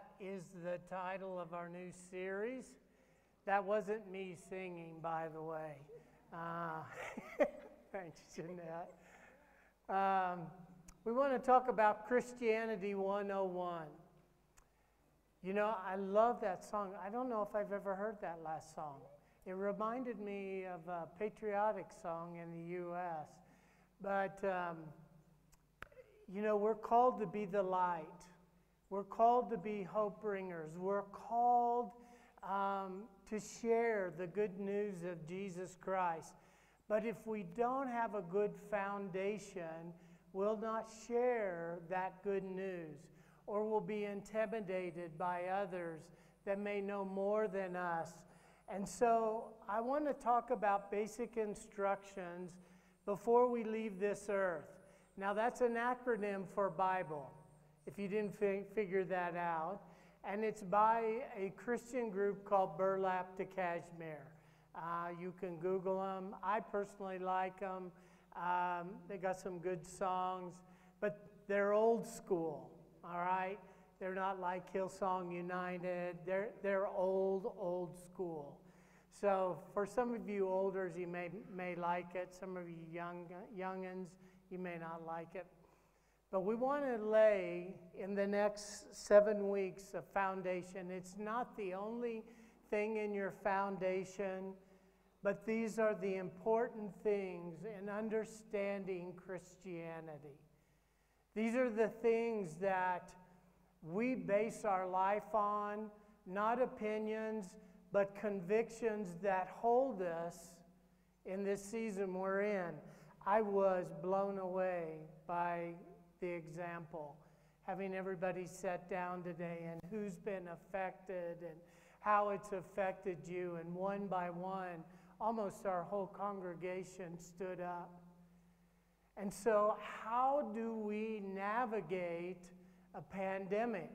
That is the title of our new series. That wasn't me singing, by the way. Uh, thanks, Jeanette. Um, we want to talk about Christianity 101. You know, I love that song. I don't know if I've ever heard that last song. It reminded me of a patriotic song in the U.S. But, um, you know, we're called to be the light. We're called to be hope bringers. We're called um, to share the good news of Jesus Christ. But if we don't have a good foundation, we'll not share that good news or we'll be intimidated by others that may know more than us. And so I want to talk about basic instructions before we leave this earth. Now, that's an acronym for Bible if you didn't fi- figure that out. And it's by a Christian group called Burlap to Cashmere. Uh, you can Google them. I personally like them. Um, they got some good songs, but they're old school, all right? They're not like Hillsong United. They're, they're old, old school. So for some of you olders, you may, may like it. Some of you young, youngins, you may not like it. But we want to lay in the next seven weeks a foundation. It's not the only thing in your foundation, but these are the important things in understanding Christianity. These are the things that we base our life on, not opinions, but convictions that hold us in this season we're in. I was blown away by the example. Having everybody sat down today and who's been affected and how it's affected you, and one by one, almost our whole congregation stood up. And so, how do we navigate a pandemic?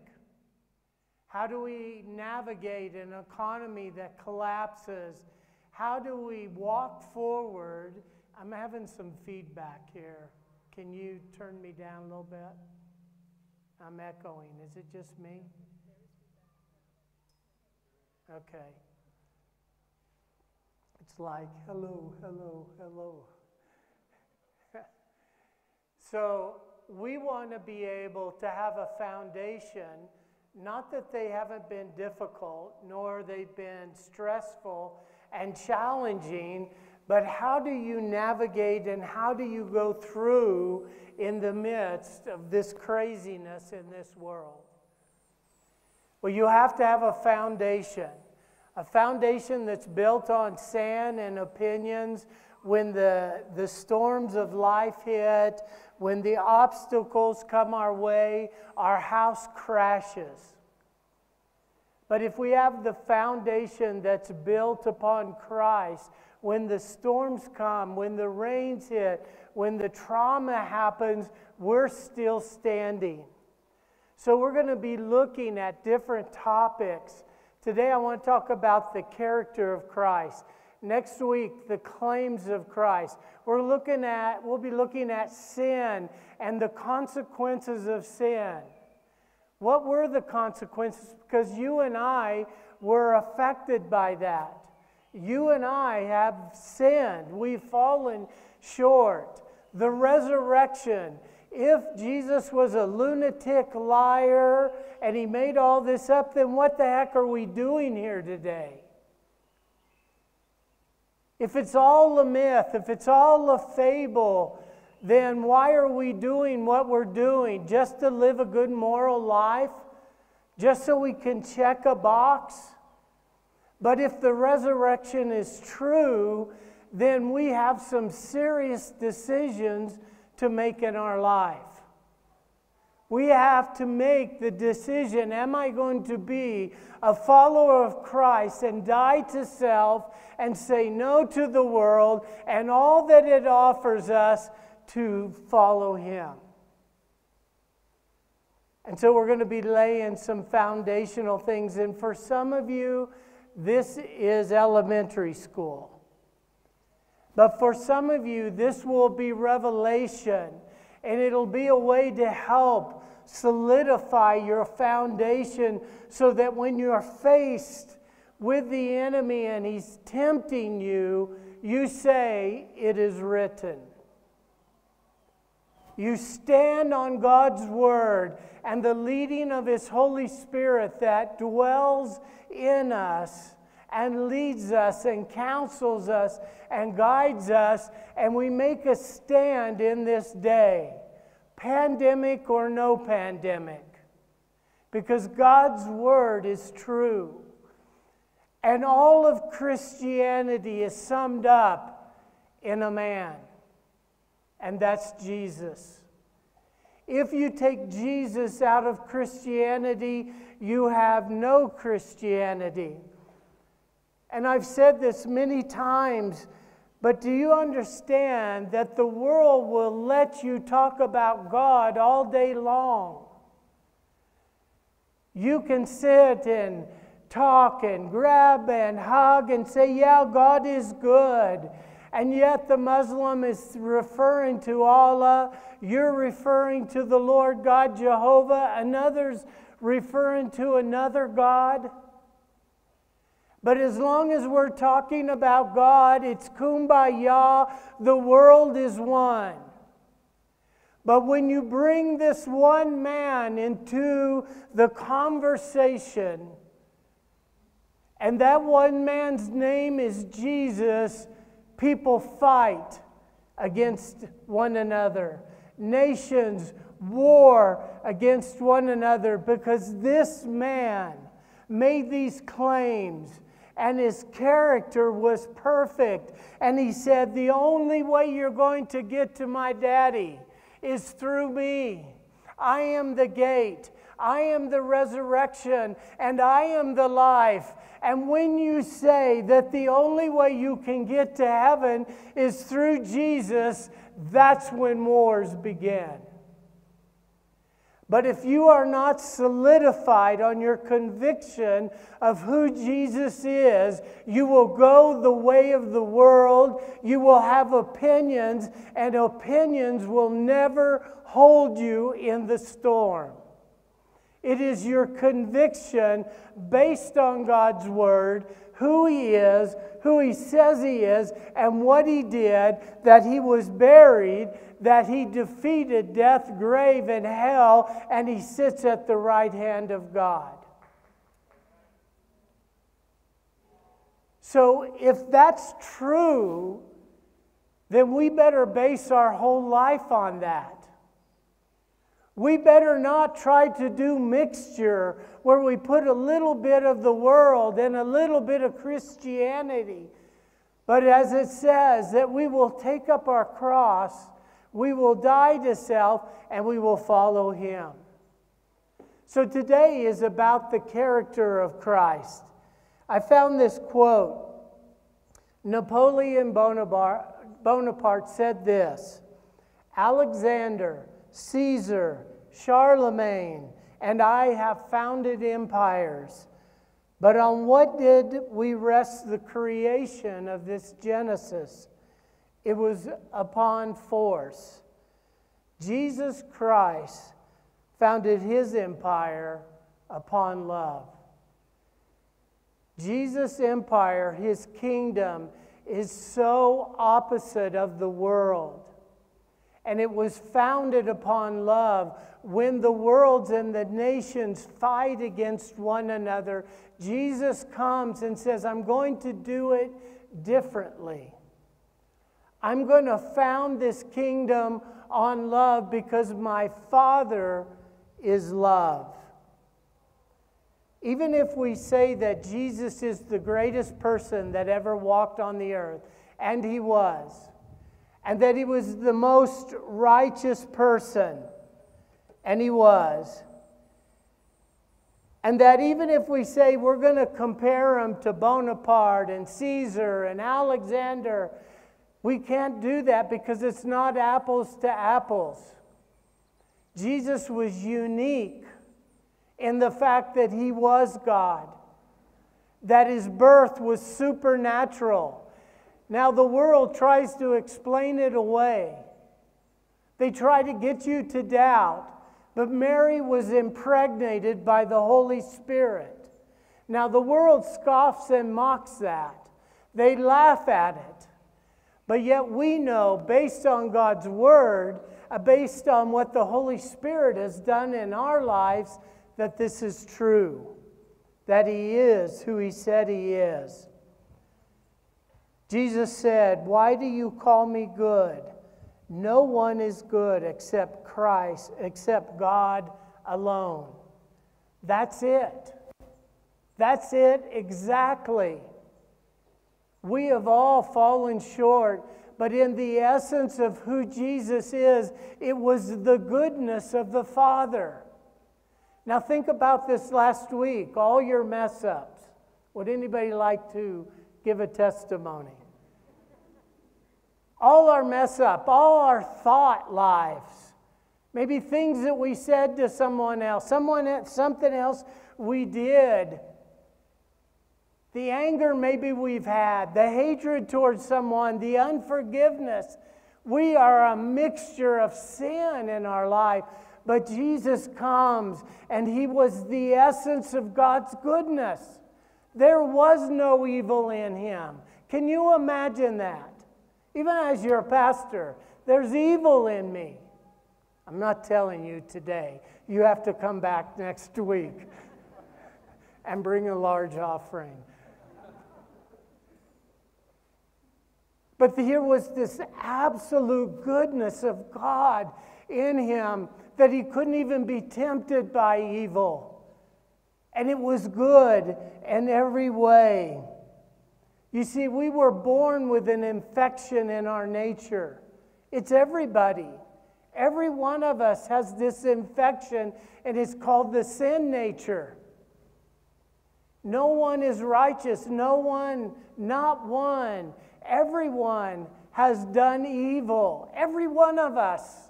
How do we navigate an economy that collapses? How do we walk forward? I'm having some feedback here. Can you turn me down a little bit? I'm echoing. Is it just me? Okay. It's like, hello, hello, hello. so we want to be able to have a foundation, not that they haven't been difficult, nor they've been stressful and challenging, but how do you navigate and how do you go through in the midst of this craziness in this world? Well, you have to have a foundation, a foundation that's built on sand and opinions. When the, the storms of life hit, when the obstacles come our way, our house crashes. But if we have the foundation that's built upon Christ, when the storms come, when the rains hit, when the trauma happens, we're still standing. So, we're going to be looking at different topics. Today, I want to talk about the character of Christ. Next week, the claims of Christ. We're looking at, we'll be looking at sin and the consequences of sin. What were the consequences? Because you and I were affected by that. You and I have sinned. We've fallen short. The resurrection. If Jesus was a lunatic liar and he made all this up, then what the heck are we doing here today? If it's all a myth, if it's all a fable, then why are we doing what we're doing? Just to live a good moral life? Just so we can check a box? But if the resurrection is true, then we have some serious decisions to make in our life. We have to make the decision Am I going to be a follower of Christ and die to self and say no to the world and all that it offers us to follow Him? And so we're going to be laying some foundational things. And for some of you, this is elementary school. But for some of you, this will be revelation, and it'll be a way to help solidify your foundation so that when you're faced with the enemy and he's tempting you, you say, It is written. You stand on God's word and the leading of His Holy Spirit that dwells in us and leads us and counsels us and guides us, and we make a stand in this day, pandemic or no pandemic, because God's word is true. And all of Christianity is summed up in a man, and that's Jesus. If you take Jesus out of Christianity, you have no Christianity. And I've said this many times, but do you understand that the world will let you talk about God all day long? You can sit and talk and grab and hug and say, Yeah, God is good. And yet the Muslim is referring to Allah, you're referring to the Lord God Jehovah, another's referring to another God. But as long as we're talking about God, it's kumbaya, the world is one. But when you bring this one man into the conversation, and that one man's name is Jesus, people fight against one another. Nations war against one another because this man made these claims and his character was perfect. And he said, The only way you're going to get to my daddy is through me. I am the gate. I am the resurrection and I am the life. And when you say that the only way you can get to heaven is through Jesus, that's when wars begin. But if you are not solidified on your conviction of who Jesus is, you will go the way of the world. You will have opinions, and opinions will never hold you in the storm. It is your conviction based on God's word, who He is, who He says He is, and what He did, that He was buried, that He defeated death, grave, and hell, and He sits at the right hand of God. So, if that's true, then we better base our whole life on that. We better not try to do mixture where we put a little bit of the world and a little bit of Christianity. But as it says, that we will take up our cross, we will die to self, and we will follow him. So today is about the character of Christ. I found this quote. Napoleon Bonaparte, said this Alexander Caesar, Charlemagne, and I have founded empires. But on what did we rest the creation of this Genesis? It was upon force. Jesus Christ founded his empire upon love. Jesus' empire, his kingdom, is so opposite of the world and it was founded upon love. When the worlds and the nations fight against one another, Jesus comes and says, I'm going to do it differently. I'm going to found this kingdom on love because my Father is love. Even if we say that Jesus is the greatest person that ever walked on the earth, and he was, and that he was the most righteous person, and he was. And that even if we say we're going to compare him to Bonaparte and Caesar and Alexander, we can't do that because it's not apples to apples. Jesus was unique in the fact that he was God, that his birth was supernatural now, the world tries to explain it away. They try to get you to doubt. but Mary was impregnated by the Holy Spirit. Now, the world scoffs and mocks that, they laugh at it. But yet, we know, based on God's Word, uh, based on what the Holy Spirit has done in our lives, that this is true, that He is who He said He is. Jesus said, Why do you call me good? No one is good except Christ, except God alone. That's it. That's it exactly. We have all fallen short, but in the essence of who Jesus is, it was the goodness of the Father. Now, think about this last week, all your mess ups. Would anybody like to give a testimony? All our mess up, all our thought lives, maybe things that we said to someone else, someone at something else we did. The anger maybe we've had, the hatred towards someone, the unforgiveness. We are a mixture of sin in our life. But Jesus comes and he was the essence of God's goodness. There was no evil in him. Can you imagine that? Even as your pastor, there's evil in me. I'm not telling you today. You have to come back next week and bring a large offering. But here was this absolute goodness of God in him that he couldn't even be tempted by evil. And it was good in every way. You see, we were born with an infection in our nature. It's everybody. Every one of us has this infection, and it's called the sin nature. No one is righteous, no one, not one. Everyone has done evil, every one of us.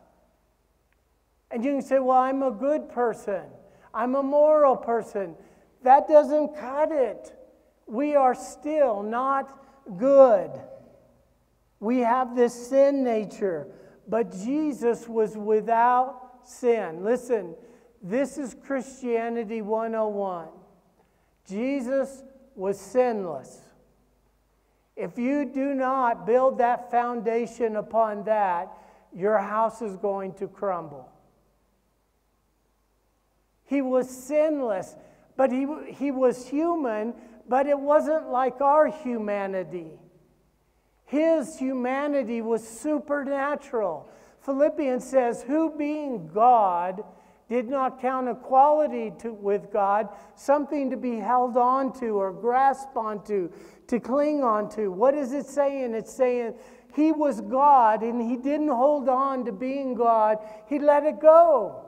And you can say, Well, I'm a good person, I'm a moral person. That doesn't cut it. We are still not good. We have this sin nature, but Jesus was without sin. Listen, this is Christianity 101. Jesus was sinless. If you do not build that foundation upon that, your house is going to crumble. He was sinless, but he, he was human, but it wasn't like our humanity. His humanity was supernatural. Philippians says, Who being God did not count equality to, with God something to be held onto or grasp onto, to cling onto. What is it saying? It's saying he was God and he didn't hold on to being God, he let it go.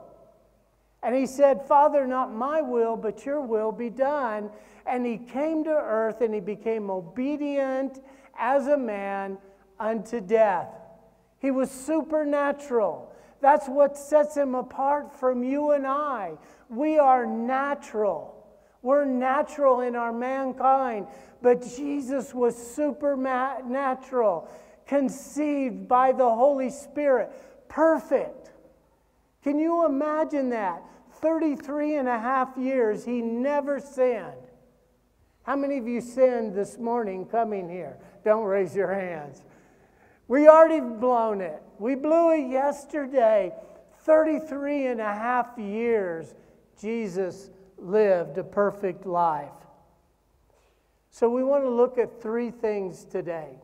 And he said, Father, not my will, but your will be done. And he came to earth and he became obedient as a man unto death. He was supernatural. That's what sets him apart from you and I. We are natural. We're natural in our mankind, but Jesus was supernatural, conceived by the Holy Spirit, perfect. Can you imagine that? 33 and a half years, he never sinned. How many of you sinned this morning coming here? Don't raise your hands. We already blown it. We blew it yesterday. 33 and a half years, Jesus lived a perfect life. So we want to look at three things today.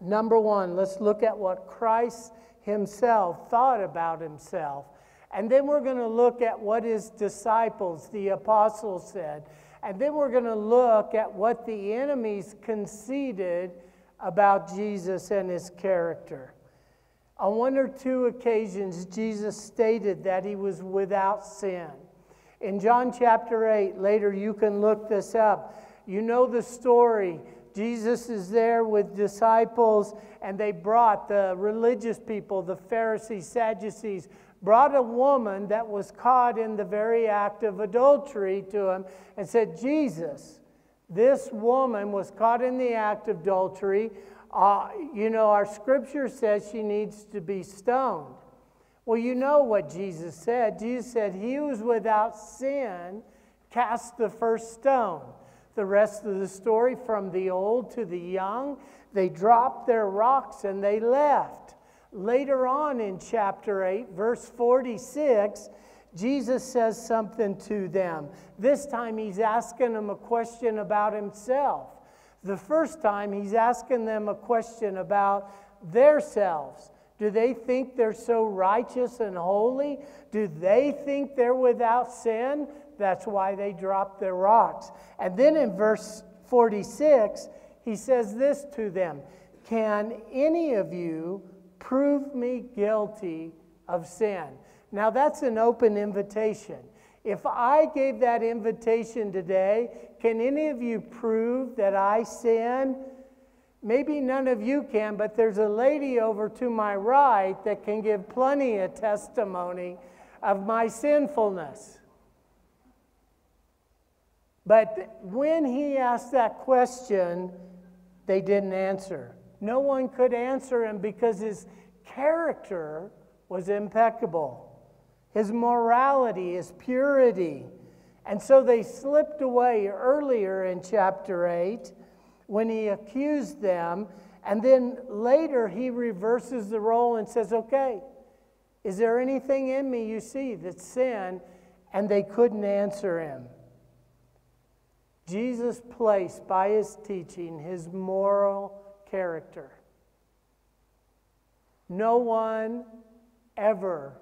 Number one, let's look at what Christ himself thought about himself. And then we're going to look at what his disciples, the apostles, said. And then we're going to look at what the enemies conceded about Jesus and his character. On one or two occasions, Jesus stated that he was without sin. In John chapter 8, later you can look this up. You know the story. Jesus is there with disciples, and they brought the religious people, the Pharisees, Sadducees, brought a woman that was caught in the very act of adultery to him and said, Jesus, this woman was caught in the act of adultery. Uh, you know, our scripture says she needs to be stoned. Well, you know what Jesus said. Jesus said, He who's without sin cast the first stone. The rest of the story, from the old to the young, they dropped their rocks and they left. Later on in chapter 8, verse 46, Jesus says something to them. This time he's asking them a question about himself. The first time he's asking them a question about themselves. Do they think they're so righteous and holy? Do they think they're without sin? That's why they drop their rocks. And then in verse 46, he says this to them Can any of you prove me guilty of sin? Now, that's an open invitation. If I gave that invitation today, can any of you prove that I sin? Maybe none of you can, but there's a lady over to my right that can give plenty of testimony of my sinfulness. But when he asked that question, they didn't answer. No one could answer him because his character was impeccable, his morality, his purity. And so they slipped away earlier in chapter 8 when he accused them. And then later he reverses the role and says, Okay, is there anything in me you see that's sin? And they couldn't answer him. Jesus placed by his teaching his moral character. No one ever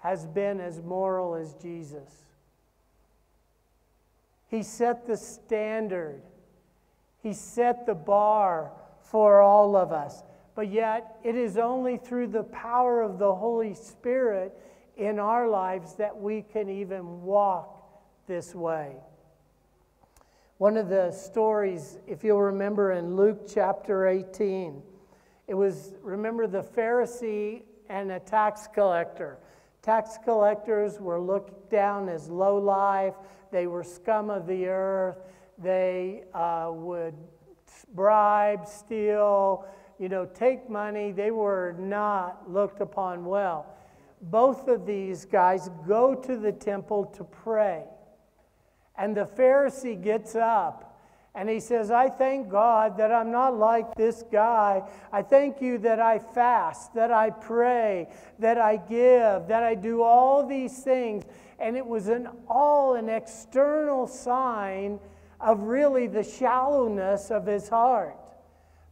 has been as moral as Jesus. He set the standard he set the bar for all of us. But yet, it is only through the power of the Holy Spirit in our lives that we can even walk this way. One of the stories, if you'll remember in Luke chapter 18, it was, remember, the Pharisee and a tax collector. Tax collectors were looked down as low life, they were scum of the earth they uh, would bribe, steal, you know, take money. They were not looked upon well. Both of these guys go to the temple to pray. And the Pharisee gets up and he says, I thank God that I'm not like this guy. I thank you that I fast, that I pray, that I give, that I do all these things. And it was an all an external sign of really the shallowness of his heart.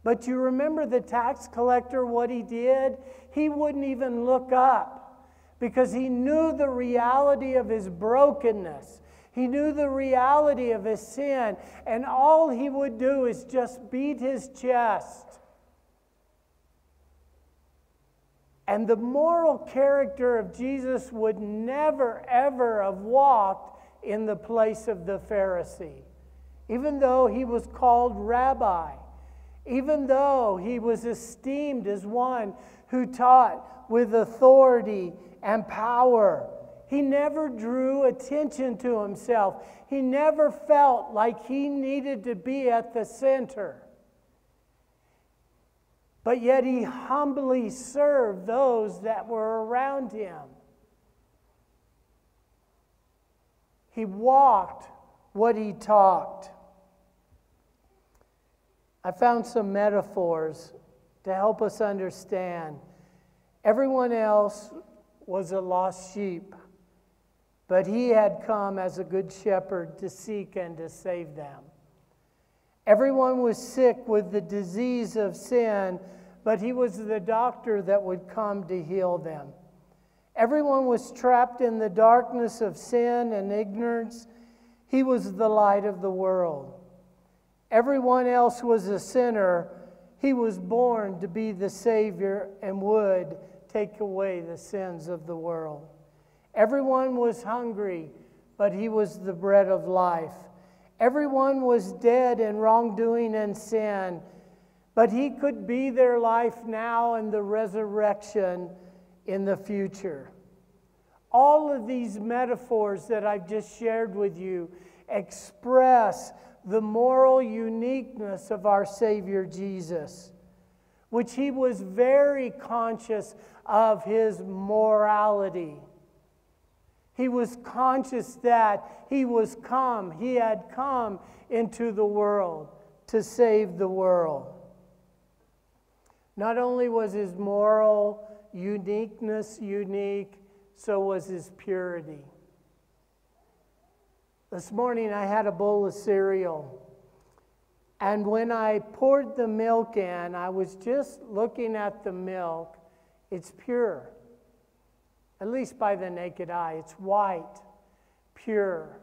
But you remember the tax collector, what he did? He wouldn't even look up because he knew the reality of his brokenness. He knew the reality of his sin, and all he would do is just beat his chest. And the moral character of Jesus would never, ever have walked in the place of the Pharisee even though he was called rabbi, even though he was esteemed as one who taught with authority and power. He never drew attention to himself. He never felt like he needed to be at the center. But yet he humbly served those that were around him. He walked what he talked. I found some metaphors to help us understand. Everyone else was a lost sheep, but he had come as a good shepherd to seek and to save them. Everyone was sick with the disease of sin, but he was the doctor that would come to heal them. Everyone was trapped in the darkness of sin and ignorance. He was the light of the world. Everyone else was a sinner. He was born to be the Savior and would take away the sins of the world. Everyone was hungry, but He was the bread of life. Everyone was dead in wrongdoing and sin, but He could be their life now and the resurrection in the future. All of these metaphors that I've just shared with you express the moral uniqueness of our Savior Jesus. which he was very conscious of his morality. He was conscious that he was come, he had come into the world to save the world. Not only was his moral uniqueness unique, so was his purity. This morning I had a bowl of cereal. And when I poured the milk in, I was just looking at the milk. It's pure, at least by the naked eye. It's white, pure.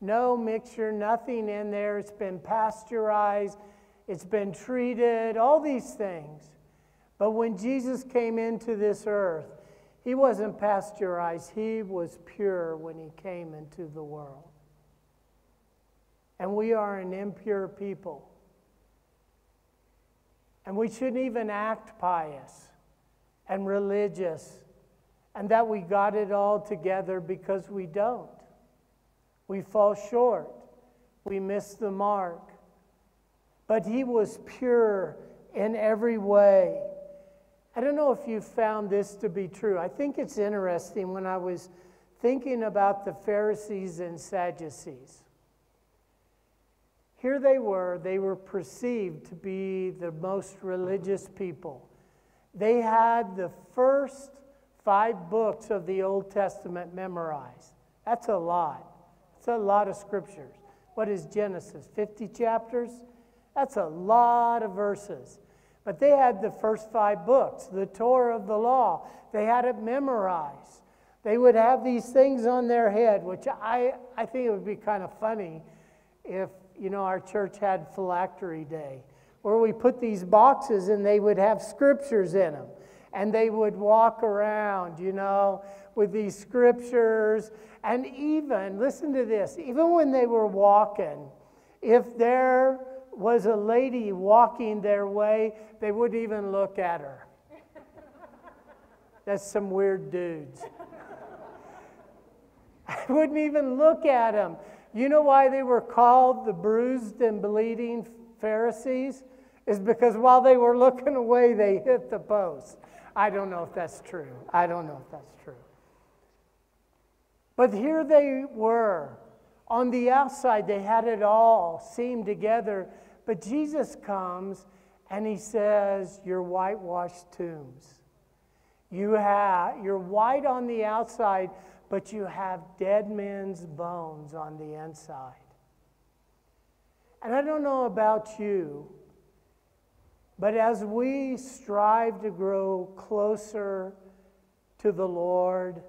No mixture, nothing in there. It's been pasteurized, it's been treated, all these things. But when Jesus came into this earth, he wasn't pasteurized, he was pure when he came into the world. And we are an impure people. And we shouldn't even act pious and religious and that we got it all together because we don't. We fall short, we miss the mark. But he was pure in every way. I don't know if you found this to be true. I think it's interesting when I was thinking about the Pharisees and Sadducees. Here they were, they were perceived to be the most religious people. They had the first five books of the Old Testament memorized. That's a lot. It's a lot of scriptures. What is Genesis? 50 chapters? That's a lot of verses. But they had the first five books, the Torah of the law. They had it memorized. They would have these things on their head, which I, I think it would be kind of funny if, you know, our church had phylactery day, where we put these boxes and they would have scriptures in them. And they would walk around, you know, with these scriptures. And even, listen to this, even when they were walking, if there was a lady walking their way, they wouldn't even look at her. That's some weird dudes. I wouldn't even look at them. You know why they were called the bruised and bleeding Pharisees? Is because while they were looking away, they hit the post. I don't know if that's true. I don't know if that's true. But here they were. On the outside, they had it all seamed together but Jesus comes and he says, You're whitewashed tombs. You have, you're white on the outside, but you have dead men's bones on the inside. And I don't know about you, but as we strive to grow closer to the Lord,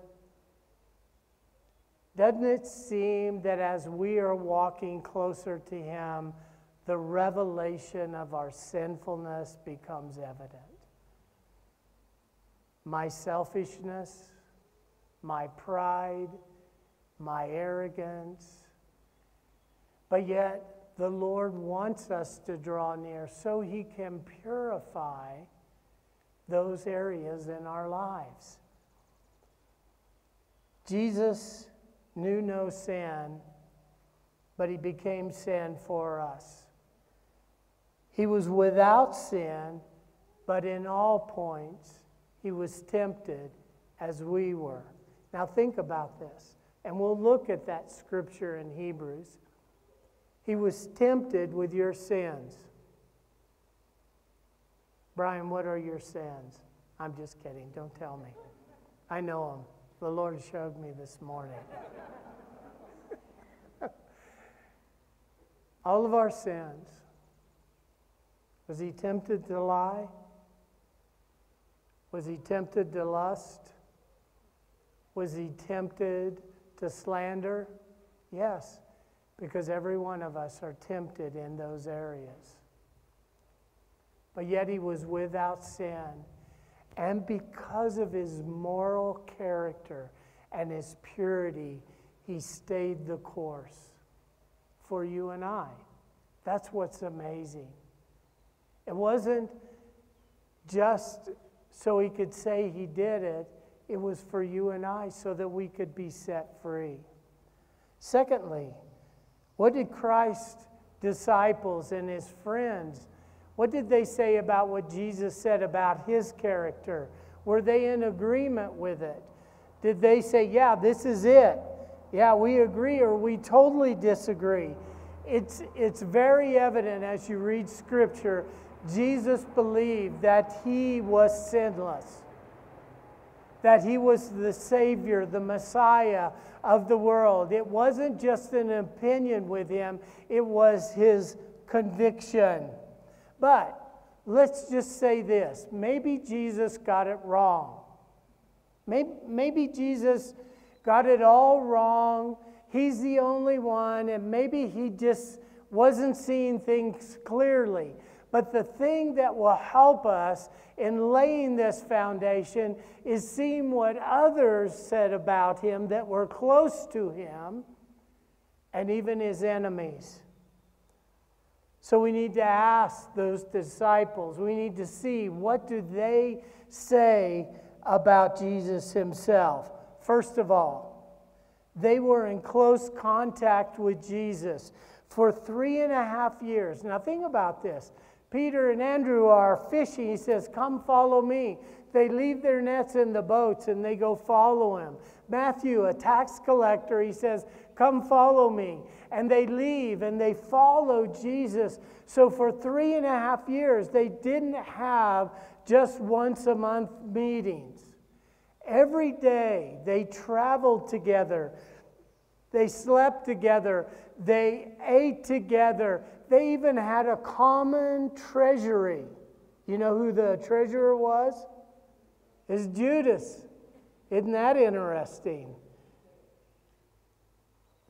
doesn't it seem that as we are walking closer to Him, the revelation of our sinfulness becomes evident. My selfishness, my pride, my arrogance. But yet, the Lord wants us to draw near so He can purify those areas in our lives. Jesus knew no sin, but He became sin for us. He was without sin, but in all points he was tempted as we were. Now think about this, and we'll look at that scripture in Hebrews. He was tempted with your sins. Brian, what are your sins? I'm just kidding. Don't tell me. I know them. The Lord showed me this morning. All of our sins. Was he tempted to lie? Was he tempted to lust? Was he tempted to slander? Yes, because every one of us are tempted in those areas. But yet he was without sin. And because of his moral character and his purity, he stayed the course for you and I. That's what's amazing. It wasn't just so he could say he did it, it was for you and I so that we could be set free. Secondly, what did Christ's disciples and his friends, What did they say about what Jesus said about his character? Were they in agreement with it? Did they say, yeah, this is it? Yeah, we agree or we totally disagree? It's, it's very evident as you read scripture, Jesus believed that he was sinless, that he was the Savior, the Messiah of the world. It wasn't just an opinion with him, it was his conviction. But let's just say this maybe Jesus got it wrong. Maybe, maybe Jesus got it all wrong. He's the only one, and maybe he just wasn't seeing things clearly. But the thing that will help us in laying this foundation is seeing what others said about him that were close to him and even his enemies. So we need to ask those disciples, we need to see what do they say about Jesus himself. First of all, they were in close contact with Jesus for three and a half years. Now, think about this. Peter and Andrew are fishing. He says, Come follow me. They leave their nets in the boats and they go follow him. Matthew, a tax collector, he says, Come follow me. And they leave and they follow Jesus. So for three and a half years, they didn't have just once a month meetings. Every day they traveled together, they slept together, they ate together, they even had a common treasury. You know who the treasurer was? Is Judas. Isn't that interesting?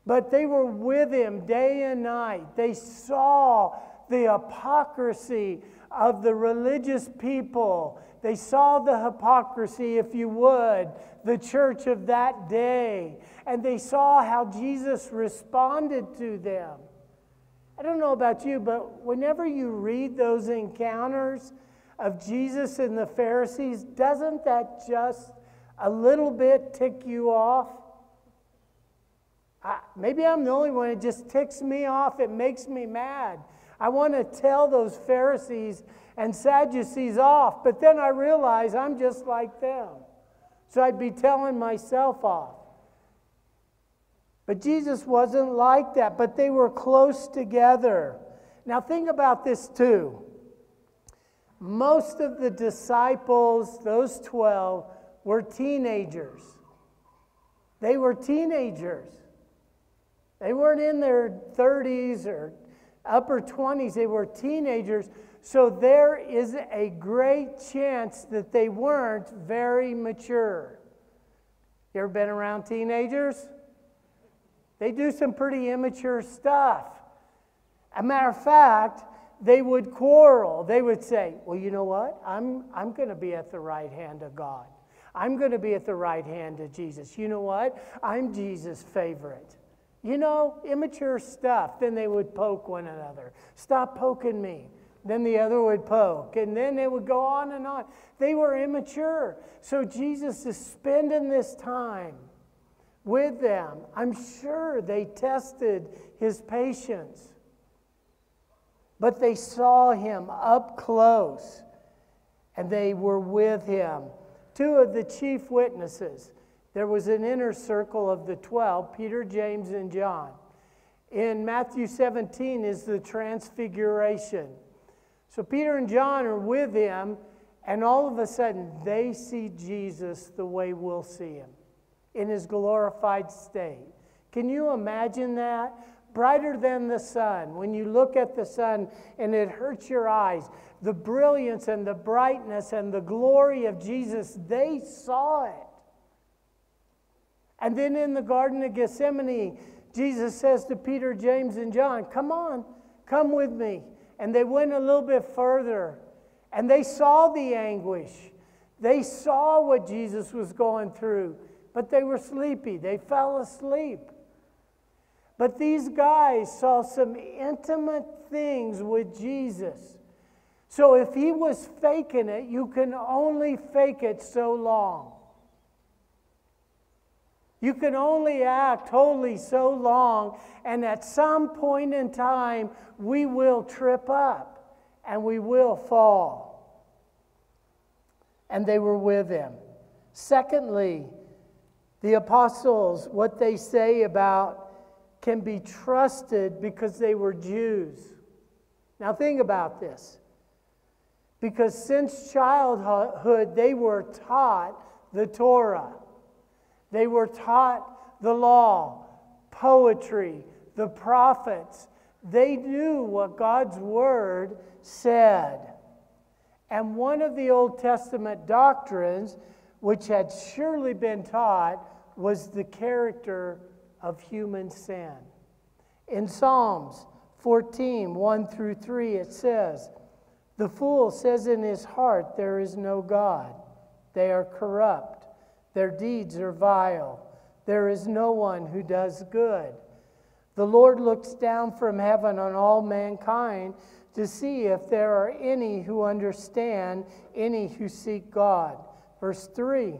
But they were with him day and night. They saw the hypocrisy of the religious people. They saw the hypocrisy, if you would, the church of that day. And they saw how Jesus responded to them. I don't know about you, but whenever you read those encounters of Jesus and the Pharisees, doesn't that just a little bit tick you off? I, maybe I'm the only one. It just ticks me off. It makes me mad. I want to tell those Pharisees and Sadducees off, but then I realize I'm just like them. So I'd be telling myself off. But Jesus wasn't like that, but they were close together. Now, think about this too. Most of the disciples, those 12, were teenagers. They were teenagers. They weren't in their 30s or upper 20s, they were teenagers. So there is a great chance that they weren't very mature. You ever been around teenagers? They do some pretty immature stuff. A matter of fact, they would quarrel. They would say, Well, you know what? I'm, I'm going to be at the right hand of God. I'm going to be at the right hand of Jesus. You know what? I'm Jesus' favorite. You know, immature stuff. Then they would poke one another. Stop poking me. Then the other would poke. And then they would go on and on. They were immature. So Jesus is spending this time with them. I'm sure they tested his patience. But they saw him up close and they were with him. Two of the chief witnesses, there was an inner circle of the 12, Peter, James, and John. In Matthew 17 is the transfiguration. So Peter and John are with him, and all of a sudden they see Jesus the way we'll see him in his glorified state. Can you imagine that? Brighter than the sun. When you look at the sun and it hurts your eyes, the brilliance and the brightness and the glory of Jesus, they saw it. And then in the Garden of Gethsemane, Jesus says to Peter, James, and John, Come on, come with me. And they went a little bit further and they saw the anguish. They saw what Jesus was going through but they were sleepy. They fell asleep. But these guys saw some intimate things with Jesus. So if he was faking it, you can only fake it so long. You can only act holy so long, and at some point in time, we will trip up and we will fall. And they were with him. Secondly, the apostles, what they say about can be trusted because they were Jews. Now, think about this. Because since childhood, they were taught the Torah, they were taught the law, poetry, the prophets. They knew what God's word said. And one of the Old Testament doctrines, which had surely been taught, was the character of human sin. In Psalms 14, 1 through 3, it says, The fool says in his heart, There is no God. They are corrupt, their deeds are vile. There is no one who does good. The Lord looks down from heaven on all mankind to see if there are any who understand, any who seek God. Verse 3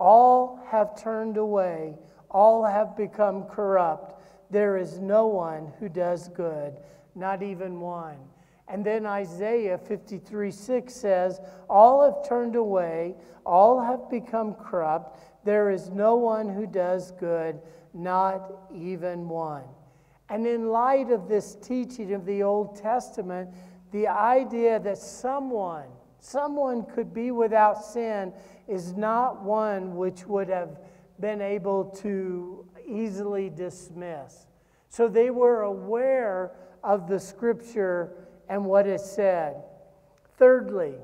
All have turned away, all have become corrupt. There is no one who does good, not even one. And then Isaiah 53 6 says, All have turned away, all have become corrupt. There is no one who does good, not even one. And in light of this teaching of the Old Testament, the idea that someone, someone could be without sin is not one which would have been able to easily dismiss. So they were aware of the scripture and what it said. Thirdly,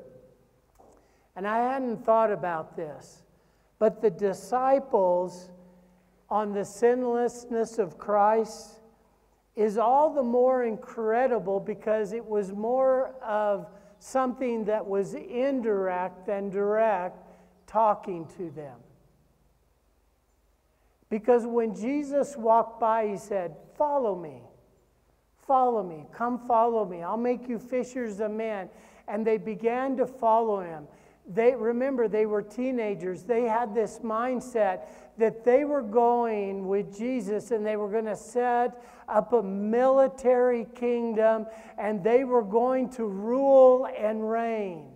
and I hadn't thought about this, but the disciples on the sinlessness of Christ is all the more incredible because it was more of something that was indirect than direct talking to them. Because when Jesus walked by, he said, Follow me. Follow me. Come follow me. I'll make you fishers of men. And they began to follow him. They remember they were teenagers. They had this mindset that they were going with Jesus and they were going to set up a military kingdom and they were going to rule and reign.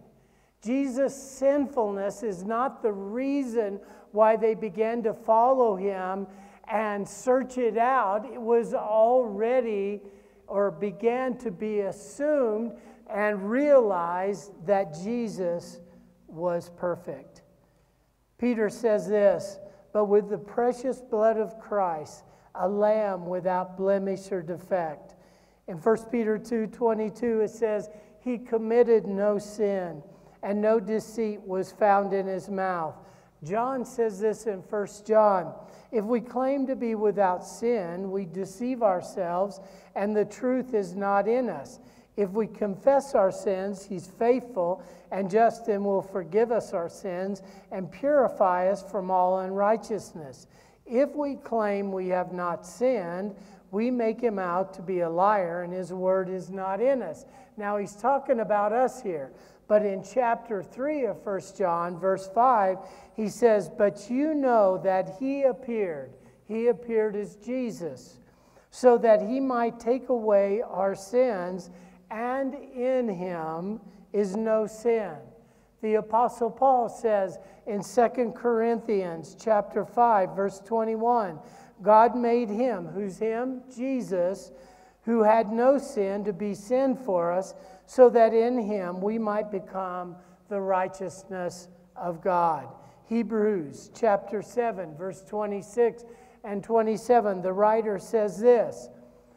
Jesus' sinfulness is not the reason why they began to follow him and search it out. It was already or began to be assumed and realized that Jesus was perfect. Peter says this, but with the precious blood of Christ, a lamb without blemish or defect. In 1 Peter 2:22 it says, "He committed no sin, and no deceit was found in his mouth." John says this in 1 John, "If we claim to be without sin, we deceive ourselves, and the truth is not in us." If we confess our sins, he's faithful and just and will forgive us our sins and purify us from all unrighteousness. If we claim we have not sinned, we make him out to be a liar and his word is not in us. Now he's talking about us here. But in chapter 3 of 1 John, verse 5, he says, But you know that he appeared. He appeared as Jesus, so that he might take away our sins and in him is no sin. The apostle Paul says in 2 Corinthians chapter 5 verse 21, God made him, who's him? Jesus, who had no sin to be sin for us, so that in him we might become the righteousness of God. Hebrews chapter 7 verse 26 and 27, the writer says this,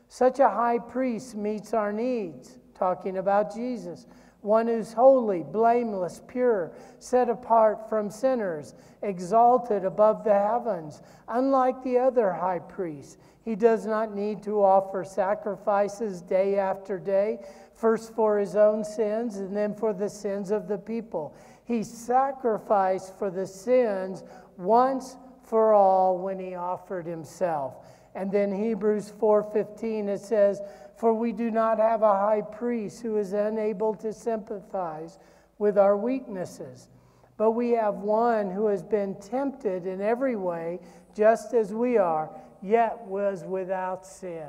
such a high priest meets our needs talking about Jesus. One who's holy, blameless, pure, set apart from sinners, exalted above the heavens. Unlike the other high priests, he does not need to offer sacrifices day after day, first for his own sins and then for the sins of the people. He sacrificed for the sins once for all when he offered himself. And then Hebrews 4:15 it says, "For we do not have a high priest who is unable to sympathize with our weaknesses, but we have one who has been tempted in every way just as we are, yet was without sin."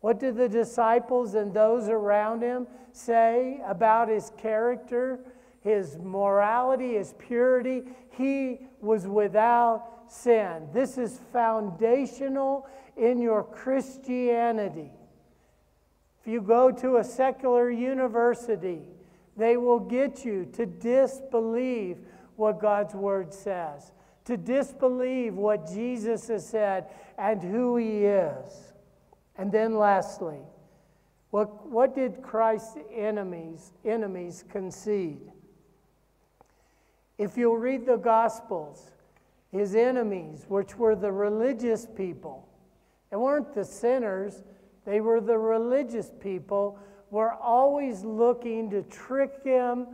What did the disciples and those around him say about his character, his morality, his purity? He was without sin. This is foundational in your Christianity. You go to a secular university, they will get you to disbelieve what God's word says, to disbelieve what Jesus has said and who he is. And then lastly, what, what did Christ's enemies, enemies concede? If you'll read the Gospels, his enemies, which were the religious people, they weren't the sinners, they were the religious people, were always looking to trick him,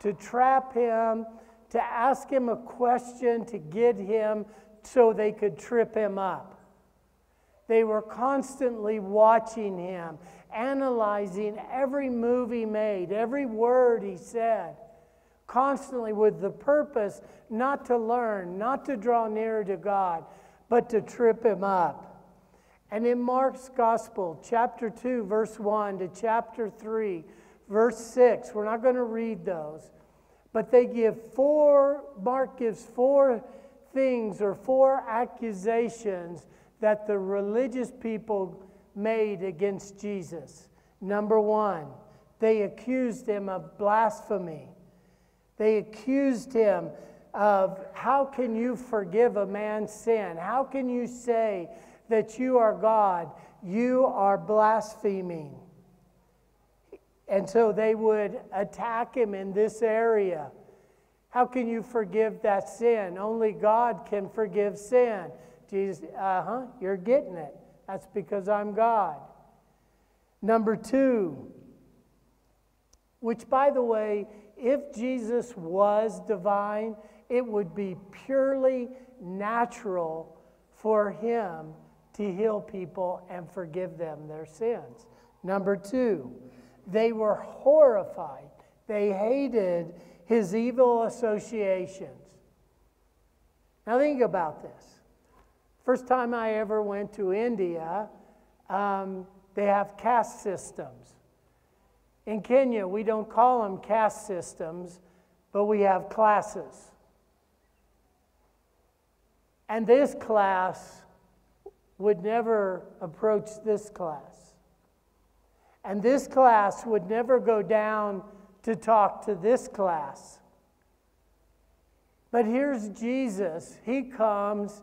to trap him, to ask him a question to get him so they could trip him up. They were constantly watching him, analyzing every move he made, every word he said, constantly with the purpose not to learn, not to draw nearer to God, but to trip him up. And in Mark's Gospel, chapter 2, verse 1 to chapter 3, verse 6, we're not going to read those, but they give four, Mark gives four things or four accusations that the religious people made against Jesus. Number one, they accused him of blasphemy. They accused him of how can you forgive a man's sin? How can you say that you are God? You are blaspheming. And so they would attack him in this area. How can you forgive that sin? Only God can forgive sin. Jesus, uh huh, you're getting it. That's because I'm God. Number two, which by the way, if Jesus was divine, it would be purely natural for him to heal people and forgive them their sins. Number two, they were horrified. They hated his evil associations. Now, think about this. First time I ever went to India, um, they have caste systems. In Kenya, we don't call them caste systems, but we have classes. And this class would never approach this class. And this class would never go down to talk to this class. But here's Jesus. He comes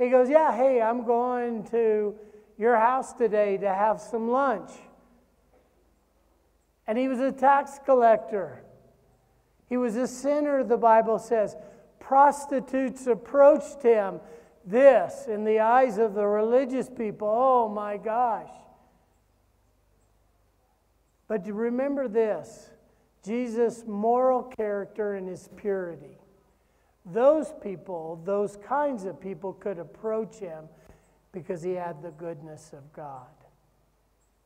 he goes, Yeah, hey, I'm going to your house today to have some lunch. And he was a tax collector. He was a sinner, the Bible says. Prostitutes approached him. This, in the eyes of the religious people, oh my gosh. But remember this Jesus' moral character and his purity. Those people, those kinds of people, could approach him because he had the goodness of God.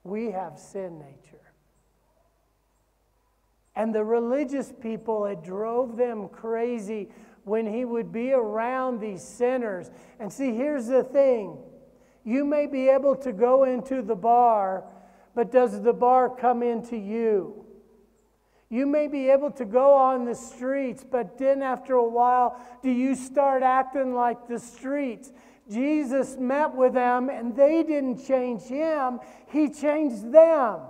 We have sin nature. And the religious people, it drove them crazy when he would be around these sinners. And see, here's the thing you may be able to go into the bar, but does the bar come into you? You may be able to go on the streets, but then after a while, do you start acting like the streets? Jesus met with them and they didn't change him, he changed them.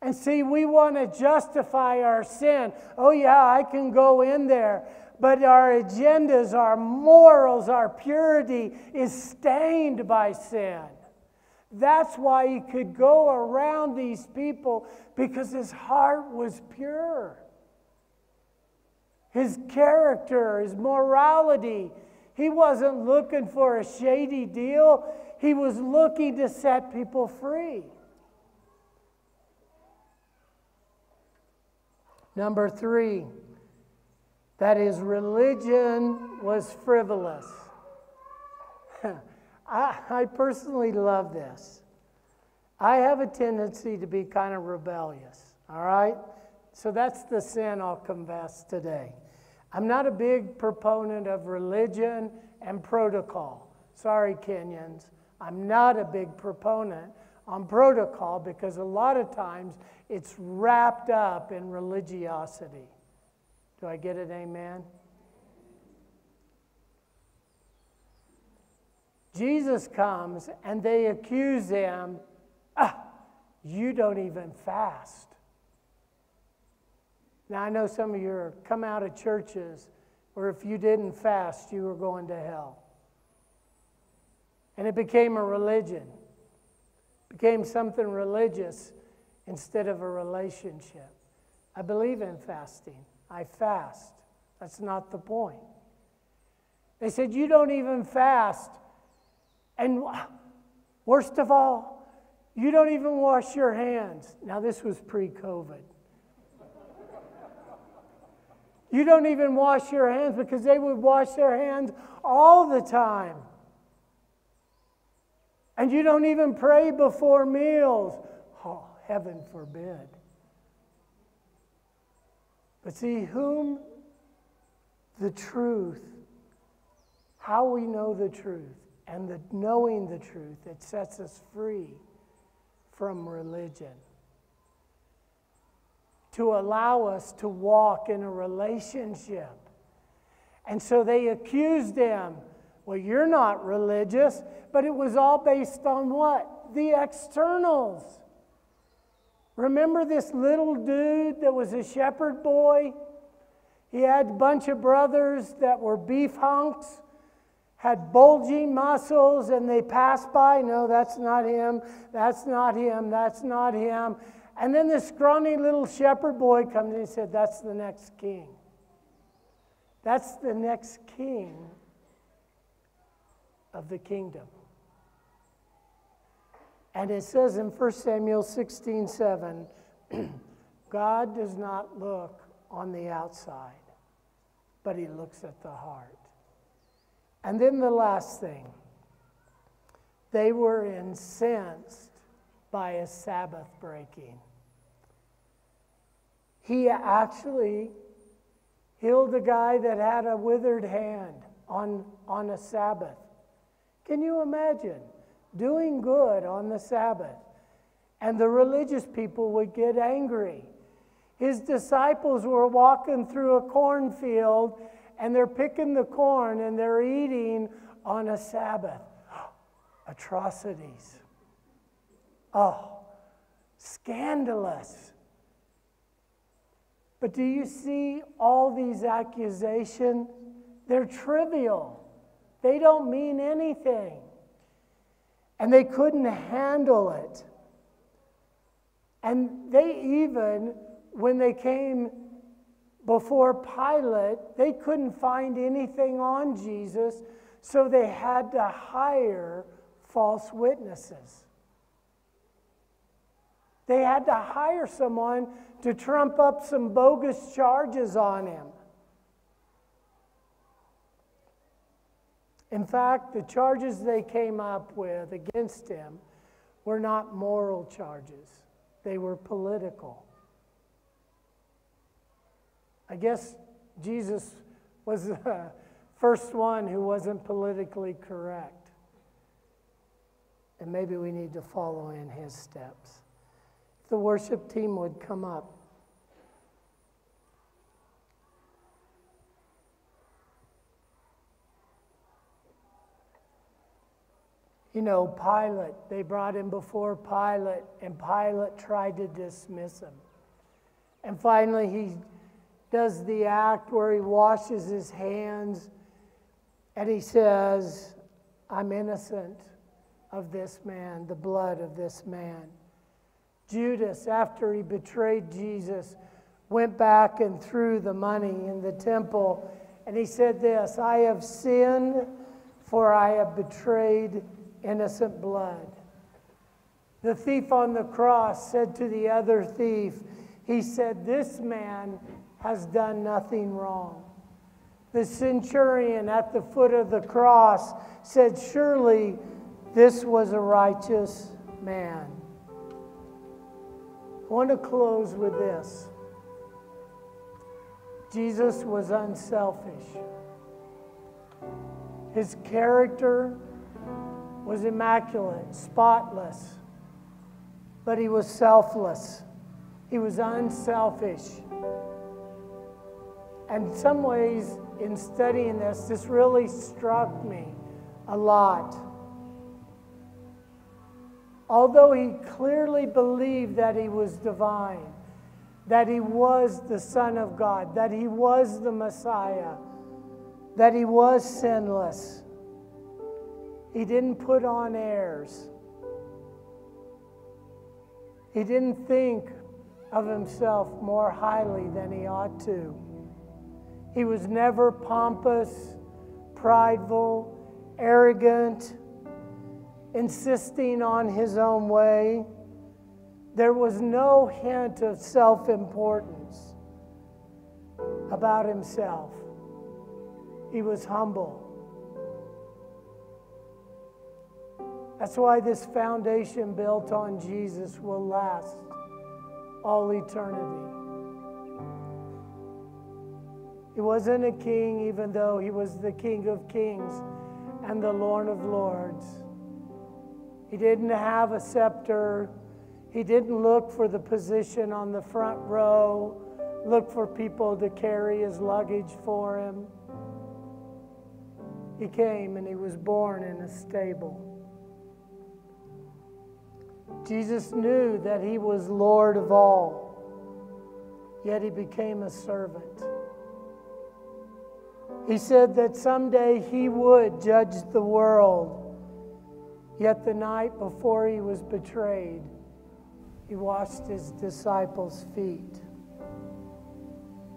And see, we want to justify our sin. Oh, yeah, I can go in there. But our agendas, our morals, our purity is stained by sin. That's why he could go around these people because his heart was pure. His character, his morality. He wasn't looking for a shady deal, he was looking to set people free. Number three, that his religion was frivolous. I, I personally love this. I have a tendency to be kind of rebellious, all right? So that's the sin I'll confess today. I'm not a big proponent of religion and protocol. Sorry, Kenyans. I'm not a big proponent on protocol because a lot of times it's wrapped up in religiosity. Do I get it? Amen. Jesus comes and they accuse him, ah, you don't even fast. Now, I know some of you are come out of churches where if you didn't fast, you were going to hell. And it became a religion, became something religious instead of a relationship. I believe in fasting, I fast. That's not the point. They said, You don't even fast. And worst of all, you don't even wash your hands. Now, this was pre COVID. You don't even wash your hands because they would wash their hands all the time. And you don't even pray before meals. Oh, heaven forbid. But see, whom the truth, how we know the truth, and the knowing the truth that sets us free from religion. To allow us to walk in a relationship. And so they accused him. Well, you're not religious, but it was all based on what? The externals. Remember this little dude that was a shepherd boy? He had a bunch of brothers that were beef hunks had bulging muscles and they passed by. No, that's not him. That's not him. That's not him. And then this scrawny little shepherd boy comes and said, That's the next king. That's the next king of the kingdom. And it says in 1 Samuel 16 7, God does not look on the outside, but he looks at the heart. And then the last thing they were incensed by a Sabbath breaking. He actually healed a guy that had a withered hand on, on a Sabbath. Can you imagine doing good on the Sabbath? And the religious people would get angry. His disciples were walking through a cornfield and they're picking the corn and they're eating on a Sabbath. Atrocities. Oh, scandalous. But do you see all these accusations? They're trivial, they don't mean anything. And they couldn't handle it. And they even, when they came before Pilate, they couldn't find anything on Jesus, so they had to hire false witnesses. They had to hire someone to trump up some bogus charges on him. In fact, the charges they came up with against him were not moral charges, they were political. I guess Jesus was the first one who wasn't politically correct. And maybe we need to follow in his steps. The worship team would come up. You know, Pilate, they brought him before Pilate, and Pilate tried to dismiss him. And finally, he does the act where he washes his hands and he says, I'm innocent of this man, the blood of this man. Judas, after he betrayed Jesus, went back and threw the money in the temple. And he said this I have sinned, for I have betrayed innocent blood. The thief on the cross said to the other thief, He said, This man has done nothing wrong. The centurion at the foot of the cross said, Surely this was a righteous man. I want to close with this Jesus was unselfish, his character was immaculate, spotless, but he was selfless. He was unselfish. And some ways, in studying this, this really struck me a lot. Although he clearly believed that he was divine, that he was the Son of God, that he was the Messiah, that he was sinless, he didn't put on airs. He didn't think of himself more highly than he ought to. He was never pompous, prideful, arrogant, insisting on his own way. There was no hint of self importance about himself. He was humble. That's why this foundation built on Jesus will last all eternity. He wasn't a king, even though he was the King of Kings and the Lord of Lords. He didn't have a scepter. He didn't look for the position on the front row, look for people to carry his luggage for him. He came and he was born in a stable. Jesus knew that he was Lord of all, yet he became a servant. He said that someday he would judge the world, yet the night before he was betrayed, he washed his disciples' feet.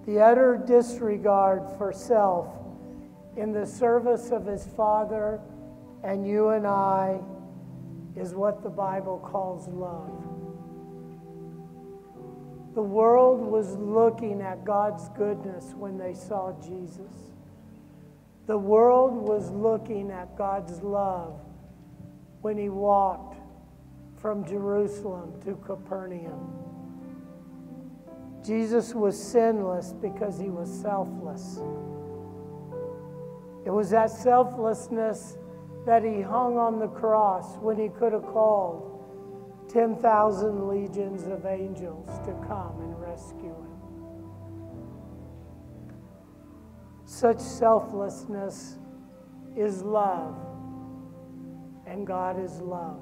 The utter disregard for self in the service of his Father and you and I is what the Bible calls love. The world was looking at God's goodness when they saw Jesus. The world was looking at God's love when he walked from Jerusalem to Capernaum. Jesus was sinless because he was selfless. It was that selflessness that he hung on the cross when he could have called 10,000 legions of angels to come and rescue him. Such selflessness is love, and God is love.